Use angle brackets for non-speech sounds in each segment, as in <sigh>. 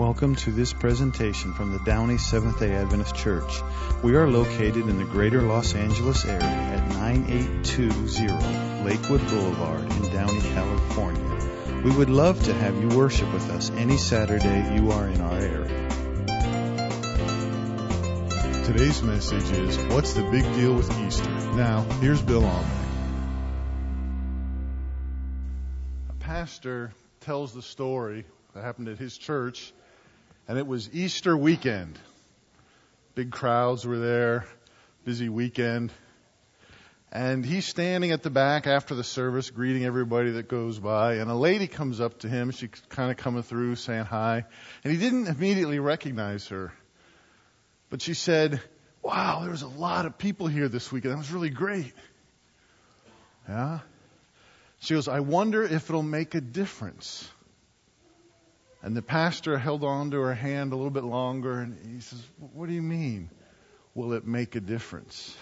Welcome to this presentation from the Downey Seventh day Adventist Church. We are located in the greater Los Angeles area at 9820 Lakewood Boulevard in Downey, California. We would love to have you worship with us any Saturday you are in our area. Today's message is What's the Big Deal with Easter? Now, here's Bill Allman. A pastor tells the story that happened at his church and it was Easter weekend. Big crowds were there, busy weekend. And he's standing at the back after the service, greeting everybody that goes by. And a lady comes up to him. She's kind of coming through, saying hi. And he didn't immediately recognize her. But she said, Wow, there was a lot of people here this weekend. That was really great. Yeah? She goes, I wonder if it'll make a difference. And the pastor held on to her hand a little bit longer and he says, What do you mean? Will it make a difference?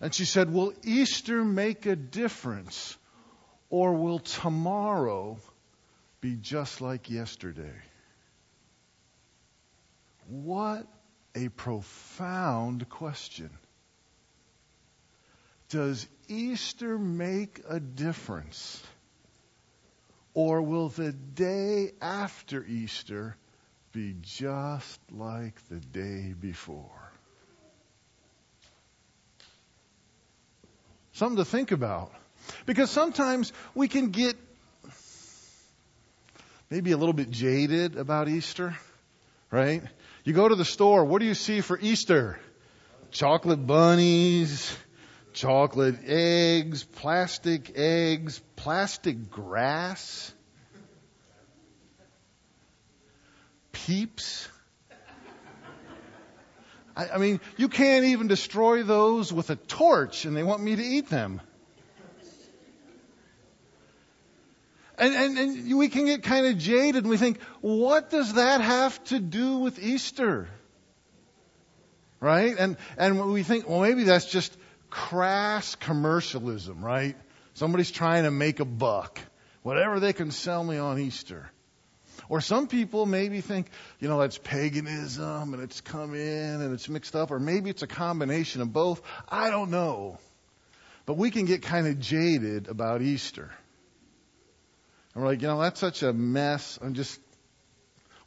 And she said, Will Easter make a difference or will tomorrow be just like yesterday? What a profound question. Does Easter make a difference? Or will the day after Easter be just like the day before? Something to think about. Because sometimes we can get maybe a little bit jaded about Easter, right? You go to the store, what do you see for Easter? Chocolate bunnies, chocolate eggs, plastic eggs, plastic grass, peeps. I, I, mean, you can't even destroy those with a torch, and they want me to eat them. And, and, and we can get kind of jaded, and we think, what does that have to do with Easter? Right? And, and we think, well, maybe that's just crass commercialism, right? Somebody's trying to make a buck. Whatever they can sell me on Easter. Or some people maybe think, you know, that's paganism and it's come in and it's mixed up. Or maybe it's a combination of both. I don't know. But we can get kind of jaded about Easter. And we're like, you know, that's such a mess. I'm just,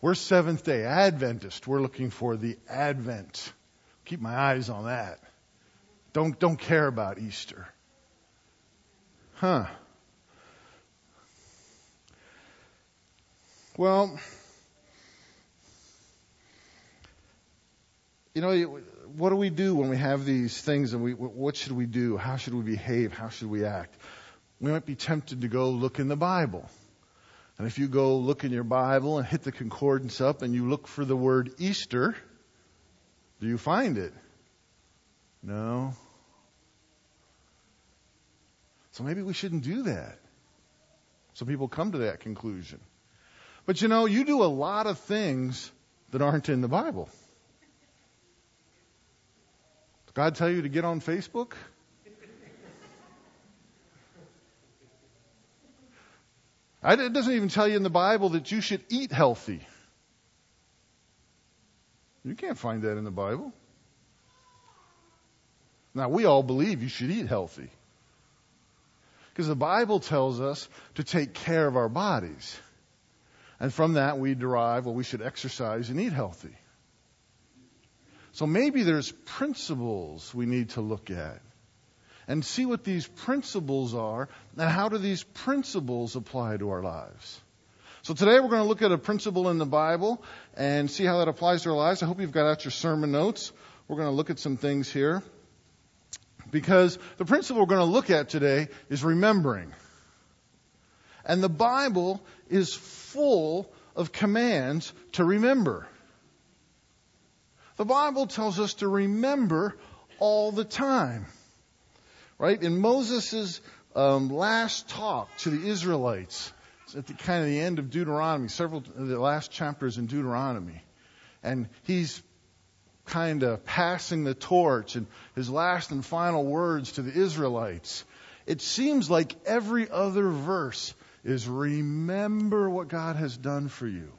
we're Seventh day Adventist. We're looking for the Advent. Keep my eyes on that. Don't, don't care about Easter. Huh. Well, you know, what do we do when we have these things and we, what should we do? How should we behave? How should we act? We might be tempted to go look in the Bible. And if you go look in your Bible and hit the concordance up and you look for the word Easter, do you find it? No. So maybe we shouldn't do that. Some people come to that conclusion. But you know, you do a lot of things that aren't in the Bible. Does God tell you to get on Facebook? It doesn't even tell you in the Bible that you should eat healthy. You can't find that in the Bible. Now, we all believe you should eat healthy. Because the Bible tells us to take care of our bodies. And from that, we derive, well, we should exercise and eat healthy. So maybe there's principles we need to look at and see what these principles are and how do these principles apply to our lives. So today we're going to look at a principle in the Bible and see how that applies to our lives. I hope you've got out your sermon notes. We're going to look at some things here because the principle we're going to look at today is remembering. And the Bible is full of commands to remember. The Bible tells us to remember all the time. Right? In Moses' um, last talk to the Israelites, at the kind of the end of Deuteronomy, several of the last chapters in Deuteronomy, and he's kind of passing the torch and his last and final words to the Israelites. It seems like every other verse is remember what God has done for you.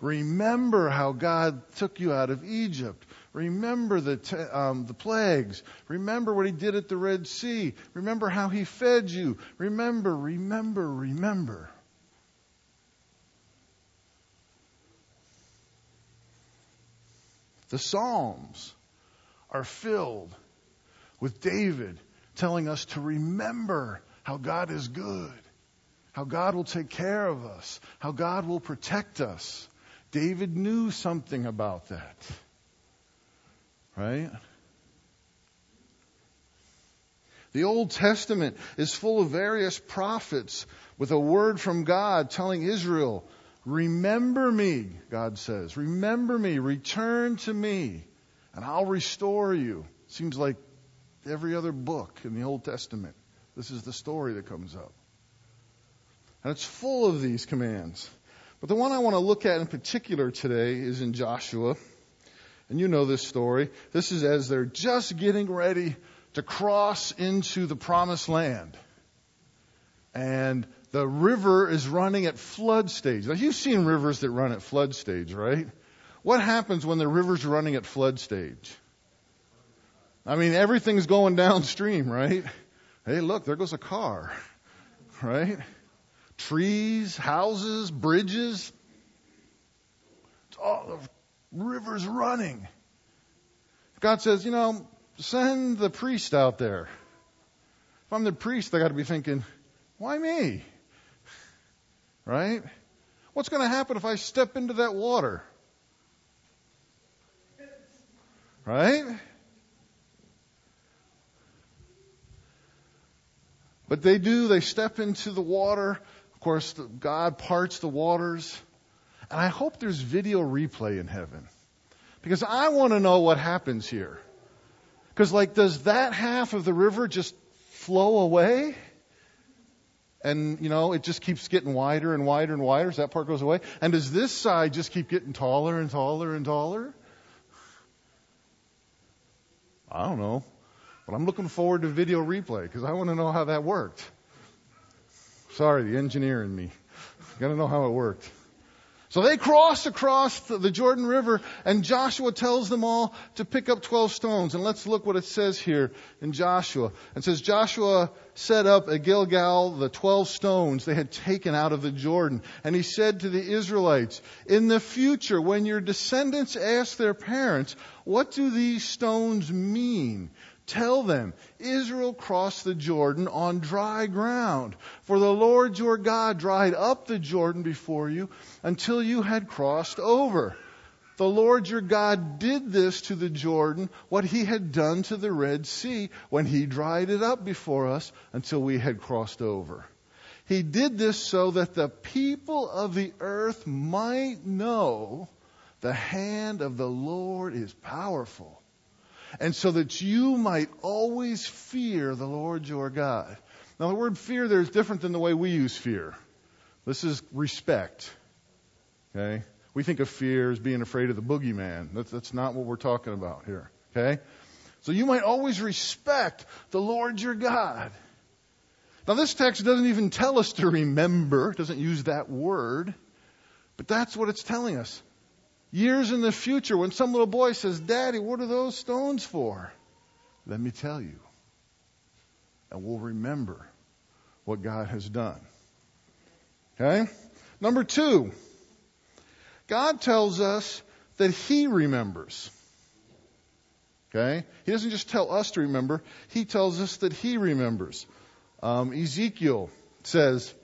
Remember how God took you out of Egypt. Remember the, te- um, the plagues. Remember what he did at the Red Sea. Remember how he fed you. Remember, remember, remember. The Psalms are filled with David telling us to remember how God is good, how God will take care of us, how God will protect us. David knew something about that. Right? The Old Testament is full of various prophets with a word from God telling Israel, Remember me, God says. Remember me. Return to me, and I'll restore you. Seems like every other book in the Old Testament. This is the story that comes up. And it's full of these commands. But the one I want to look at in particular today is in Joshua. And you know this story. This is as they're just getting ready to cross into the promised land. And the river is running at flood stage. Now you've seen rivers that run at flood stage, right? What happens when the river's running at flood stage? I mean, everything's going downstream, right? Hey, look, there goes a car, right? Trees, houses, bridges. Oh, the river's running. God says, you know, send the priest out there. If I'm the priest, I got to be thinking, why me? Right? What's going to happen if I step into that water? Right? But they do, they step into the water. Of course, God parts the waters. And I hope there's video replay in heaven. Because I want to know what happens here. Because, like, does that half of the river just flow away? And, you know, it just keeps getting wider and wider and wider as that part goes away? And does this side just keep getting taller and taller and taller? I don't know. But I'm looking forward to video replay because I want to know how that worked. Sorry, the engineer in me. Got to know how it worked. So they cross across the Jordan River and Joshua tells them all to pick up 12 stones. And let's look what it says here in Joshua. It says Joshua set up at Gilgal the 12 stones they had taken out of the Jordan. And he said to the Israelites, in the future when your descendants ask their parents, what do these stones mean? Tell them, Israel crossed the Jordan on dry ground. For the Lord your God dried up the Jordan before you until you had crossed over. The Lord your God did this to the Jordan, what he had done to the Red Sea when he dried it up before us until we had crossed over. He did this so that the people of the earth might know the hand of the Lord is powerful and so that you might always fear the Lord your God. Now, the word fear there is different than the way we use fear. This is respect. Okay? We think of fear as being afraid of the boogeyman. That's, that's not what we're talking about here. Okay? So you might always respect the Lord your God. Now, this text doesn't even tell us to remember, it doesn't use that word, but that's what it's telling us years in the future when some little boy says, Daddy, what are those stones for? Let me tell you. And we'll remember what God has done. Okay? Number two, God tells us that He remembers. Okay? He doesn't just tell us to remember, He tells us that He remembers. Um, Ezekiel says,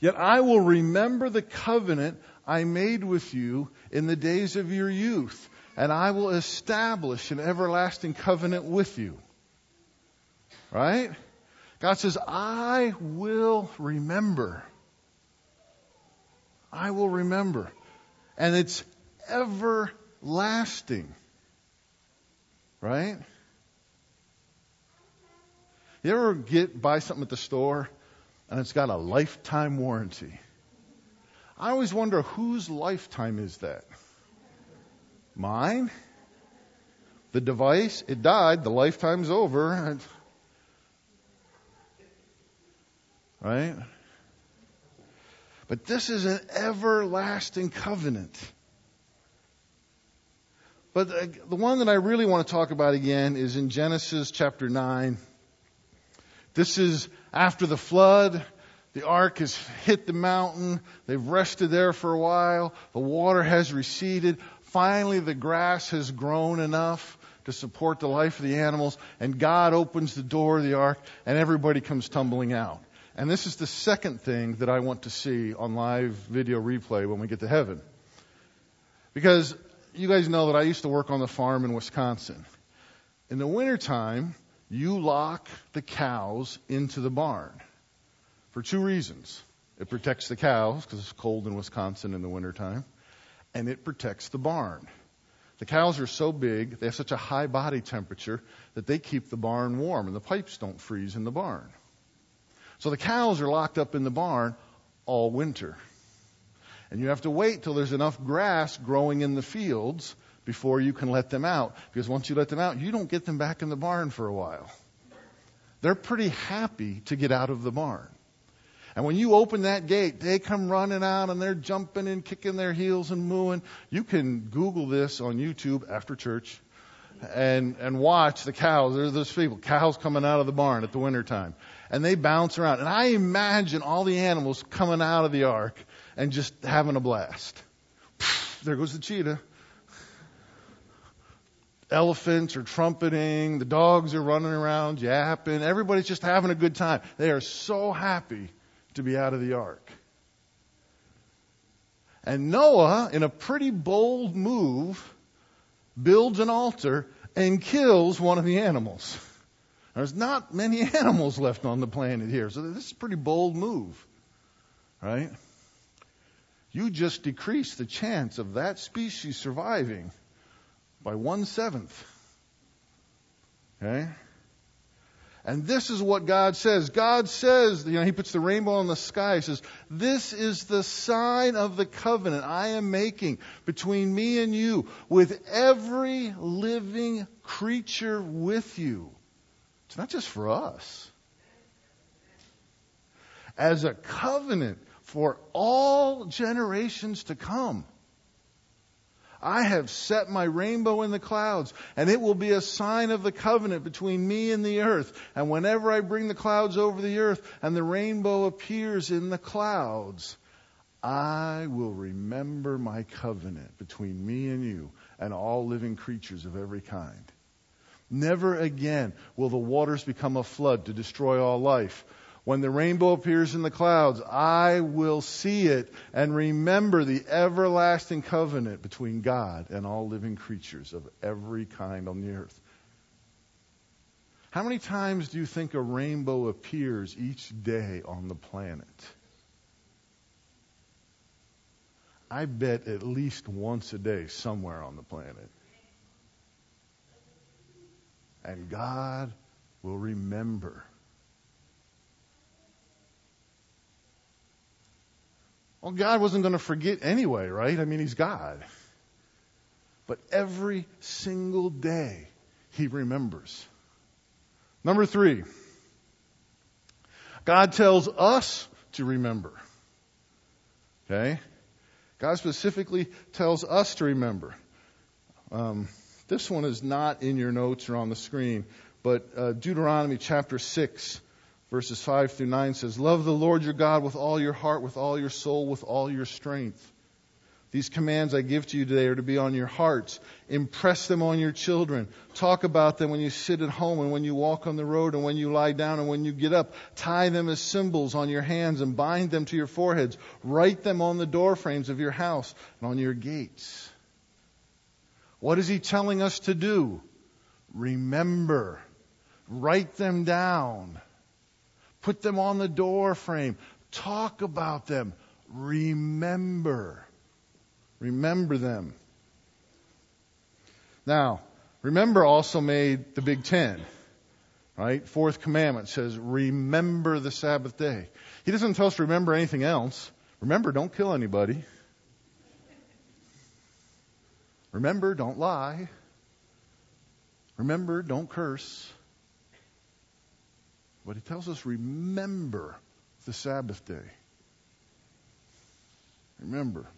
Yet I will remember the covenant I made with you in the days of your youth, and I will establish an everlasting covenant with you. Right? God says, I will remember. I will remember. And it's everlasting. Right? You ever get buy something at the store and it's got a lifetime warranty? I always wonder whose lifetime is that? Mine? The device, it died, the lifetime's over. Right? But this is an everlasting covenant. But uh, the one that I really want to talk about again is in Genesis chapter 9. This is after the flood. The ark has hit the mountain. They've rested there for a while. The water has receded. Finally, the grass has grown enough to support the life of the animals. And God opens the door of the ark and everybody comes tumbling out. And this is the second thing that I want to see on live video replay when we get to heaven. Because you guys know that I used to work on the farm in Wisconsin. In the wintertime, you lock the cows into the barn for two reasons. It protects the cows because it's cold in Wisconsin in the wintertime, and it protects the barn. The cows are so big, they have such a high body temperature that they keep the barn warm and the pipes don't freeze in the barn. So the cows are locked up in the barn all winter. And you have to wait till there's enough grass growing in the fields before you can let them out. Because once you let them out, you don't get them back in the barn for a while. They're pretty happy to get out of the barn. And when you open that gate, they come running out and they're jumping and kicking their heels and mooing. You can Google this on YouTube after church and, and watch the cows. There's those people, cows coming out of the barn at the winter time. And they bounce around. And I imagine all the animals coming out of the ark and just having a blast. There goes the cheetah. Elephants are trumpeting. The dogs are running around, yapping. Everybody's just having a good time. They are so happy to be out of the ark. And Noah, in a pretty bold move, builds an altar and kills one of the animals. There's not many <laughs> animals left on the planet here, so this is a pretty bold move, right? you just decrease the chance of that species surviving by one seventh. Okay? And this is what God says. God says, you know, He puts the rainbow in the sky. He says, This is the sign of the covenant I am making between me and you, with every living creature with you. It's not just for us. As a covenant for all generations to come. I have set my rainbow in the clouds, and it will be a sign of the covenant between me and the earth. And whenever I bring the clouds over the earth and the rainbow appears in the clouds, I will remember my covenant between me and you and all living creatures of every kind. Never again will the waters become a flood to destroy all life when the rainbow appears in the clouds, I will see it and remember the everlasting covenant between God and all living creatures of every kind on the earth. How many times do you think a rainbow appears each day on the planet? I bet at least once a day somewhere on the planet. And God will remember Well, God wasn't going to forget anyway, right? I mean, He's God. But every single day, He remembers. Number three, God tells us to remember. Okay? God specifically tells us to remember. Um, this one is not in your notes or on the screen, but uh, Deuteronomy chapter 6, verses 5 through 9 says, Love the Lord your God with all your heart, with all your soul, with all your strength. These commands I give to you today are to be on your hearts. Impress them on your children. Talk about them when you sit at home and when you walk on the road and when you lie down and when you get up. Tie them as symbols on your hands and bind them to your foreheads. Write them on the door frames of your house and on your gates. What is he telling us to do? Remember. Write them down. Put them on the door frame. Talk about them. Remember. Remember them. Now, remember also made the Big Ten. Right? Fourth commandment says, remember the Sabbath day. He doesn't tell us to remember anything else. Remember, don't kill anybody. Remember, don't lie. Remember, don't curse. But he tells us, remember the Sabbath day. Remember.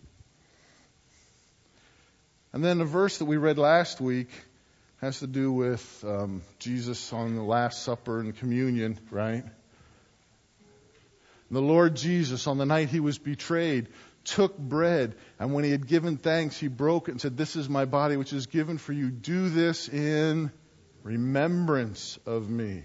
And then the verse that we read last week has to do with um, Jesus on the Last Supper and communion, right? The Lord Jesus, on the night he was betrayed, took bread, and when he had given thanks, he broke it and said, This is my body, which is given for you. Do this in remembrance of me.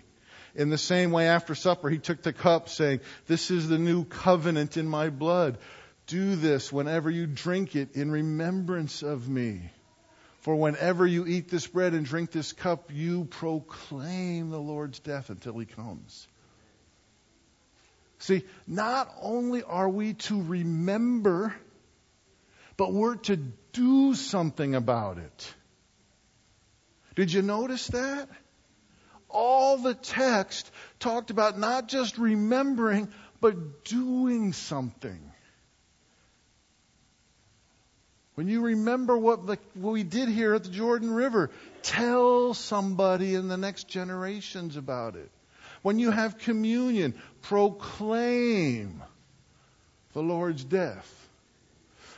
In the same way, after supper, he took the cup, saying, This is the new covenant in my blood. Do this whenever you drink it in remembrance of me. For whenever you eat this bread and drink this cup, you proclaim the Lord's death until he comes. See, not only are we to remember, but we're to do something about it. Did you notice that? All the text talked about not just remembering, but doing something. When you remember what, the, what we did here at the Jordan River, tell somebody in the next generations about it. When you have communion, proclaim the Lord's death.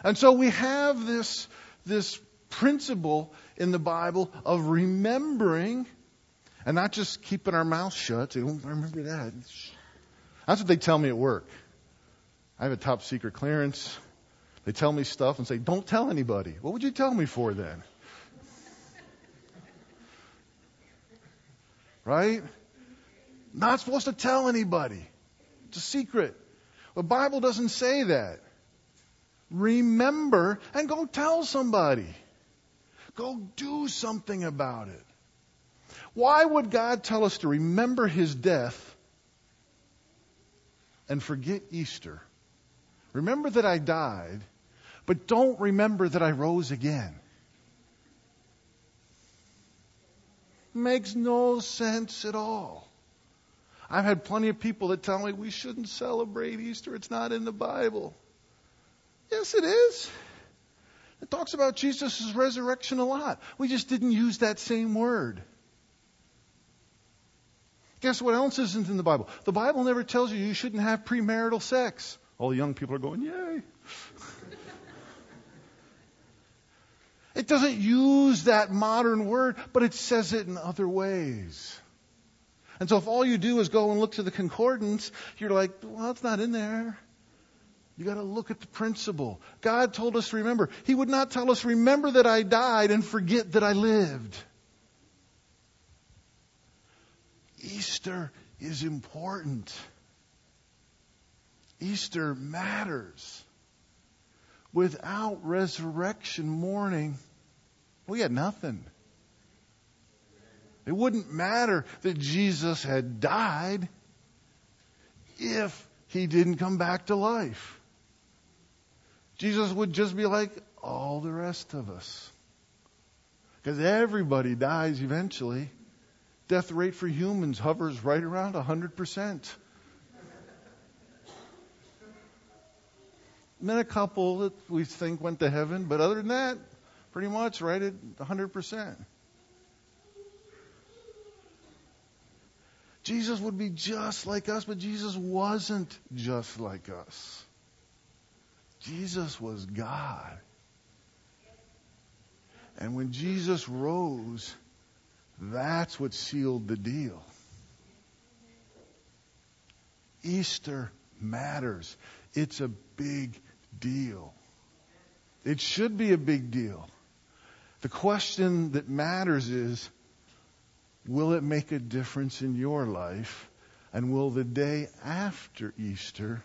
And so we have this, this principle in the Bible of remembering and not just keeping our mouth shut. Oh, remember that. That's what they tell me at work. I have a top secret clearance. They tell me stuff and say, don't tell anybody. What would you tell me for then? Right? Not supposed to tell anybody. It's a secret. The Bible doesn't say that. Remember and go tell somebody. Go do something about it. Why would God tell us to remember his death and forget Easter? Remember that I died but don't remember that I rose again. Makes no sense at all. I've had plenty of people that tell me we shouldn't celebrate Easter. It's not in the Bible. Yes, it is. It talks about Jesus' resurrection a lot. We just didn't use that same word. Guess what else isn't in the Bible? The Bible never tells you you shouldn't have premarital sex. All the young people are going, yay. <laughs> It doesn't use that modern word, but it says it in other ways. And so if all you do is go and look to the concordance, you're like, well, it's not in there. You gotta look at the principle. God told us to remember. He would not tell us, remember that I died and forget that I lived. Easter is important. Easter matters. Without resurrection morning, we had nothing. It wouldn't matter that Jesus had died if he didn't come back to life. Jesus would just be like all the rest of us. Because everybody dies eventually. Death rate for humans hovers right around 100%. Then a couple that we think went to heaven, but other than that, pretty much right at 100%. Jesus would be just like us, but Jesus wasn't just like us. Jesus was God. And when Jesus rose, that's what sealed the deal. Easter matters. It's a big deal. It should be a big deal. The question that matters is, will it make a difference in your life? And will the day after Easter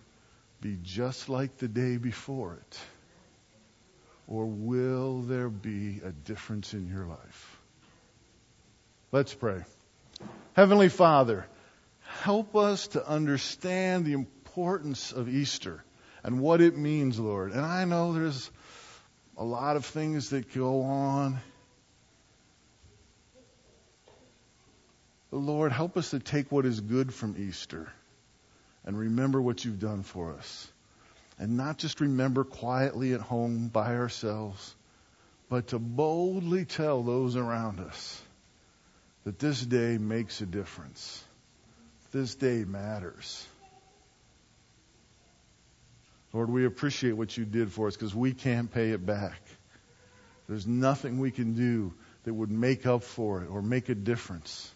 be just like the day before it? Or will there be a difference in your life? Let's pray. Heavenly Father, help us to understand the importance of Easter and what it means, Lord. And I know there's a lot of things that go on. Lord, help us to take what is good from Easter and remember what you've done for us. And not just remember quietly at home by ourselves, but to boldly tell those around us that this day makes a difference. This day matters. Lord, we appreciate what you did for us because we can't pay it back. There's nothing we can do that would make up for it or make a difference.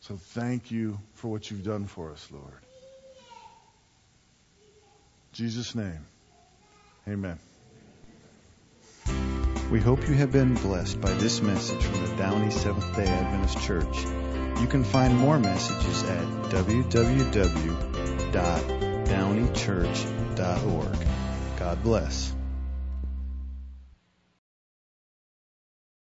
So thank you for what you've done for us, Lord. In Jesus' name, amen. We hope you have been blessed by this message from the Downey Seventh day Adventist Church. You can find more messages at www.downeychurch.org. God bless.